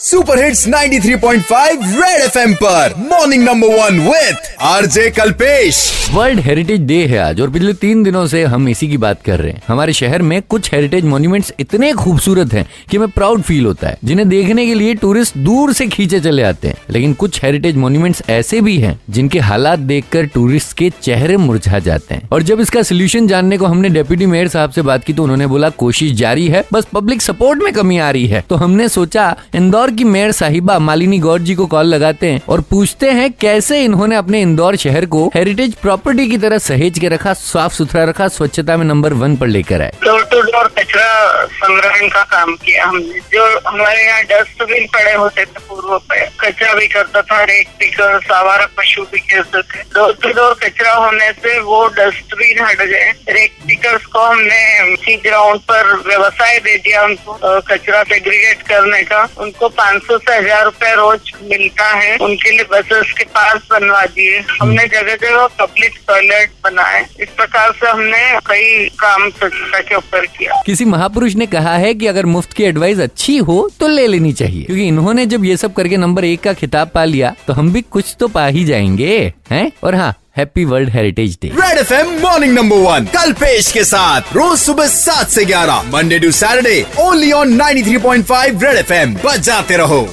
Super hits 93.5 red FM पर। Morning number one with RJ Kalpesh world heritage day है आज और पिछले तीन दिनों से हम इसी की बात कर रहे हैं। हमारे शहर में कुछ हेरिटेज मॉन्यूमेंट्स इतने खूबसूरत हैं कि हमें प्राउड फील होता है। जिन्हें देखने के लिए टूरिस्ट दूर से खींचे चले आते हैं। लेकिन कुछ हेरिटेज मॉन्यूमेंट्स ऐसे भी हैं जिनके हालात देखकर टूरिस्ट के चेहरे मुरझा जाते हैं। और जब इसका सोल्यूशन जानने को हमने डेप्यूटी मेयर साहब से बात की तो उन्होंने बोला, कोशिश जारी है, बस पब्लिक सपोर्ट में कमी आ रही है। तो हमने सोचा, इंदौर इंदौर की मेयर साहिबा मालिनी गौर जी को कॉल लगाते हैं और पूछते हैं कैसे इन्होंने अपने इंदौर शहर को हेरिटेज प्रॉपर्टी की तरह सहेज के रखा, साफ़ सुथरा रखा, स्वच्छता में नंबर वन पर लेकर आए। डोर टू डोर कचरा संग्रहण का काम किया हमने। जो हमारे यहाँ डस्टबिन पड़े होते थे, पूर्व पे, कचरा भी करता था रेक पिकर सावारा पशु भी करते थे। डोर टू डोर कचरा होने से वो डस्टबिन हट गए। रेक पिकर्स को हमने सी ग्राउंड पर व्यवसाय दे दिया उनको कचरा सेग्रीगेट करने का। उनको पाँच सौ से हज़ार रूपए रोज मिलता है। उनके लिए बसेस के पास बनवा दिए। हमने जगह जगह पब्लिक टॉयलेट बनाए। इस प्रकार से हमने कई काम स्वच्छता के ऊपर किया। किसी महापुरुष ने कहा है कि अगर मुफ़्त की एडवाइस अच्छी हो तो ले लेनी चाहिए। क्योंकि इन्होंने जब ये सब करके नंबर एक का खिताब पा लिया तो हम भी कुछ तो पा ही जाएँगे हैं? और हाँ happy world heritage day red F M morning number one Kalpesh के साथ। रोज सुबह सात से ग्यारह Monday to Saturday only on 93.5 red F M बजाते रहो।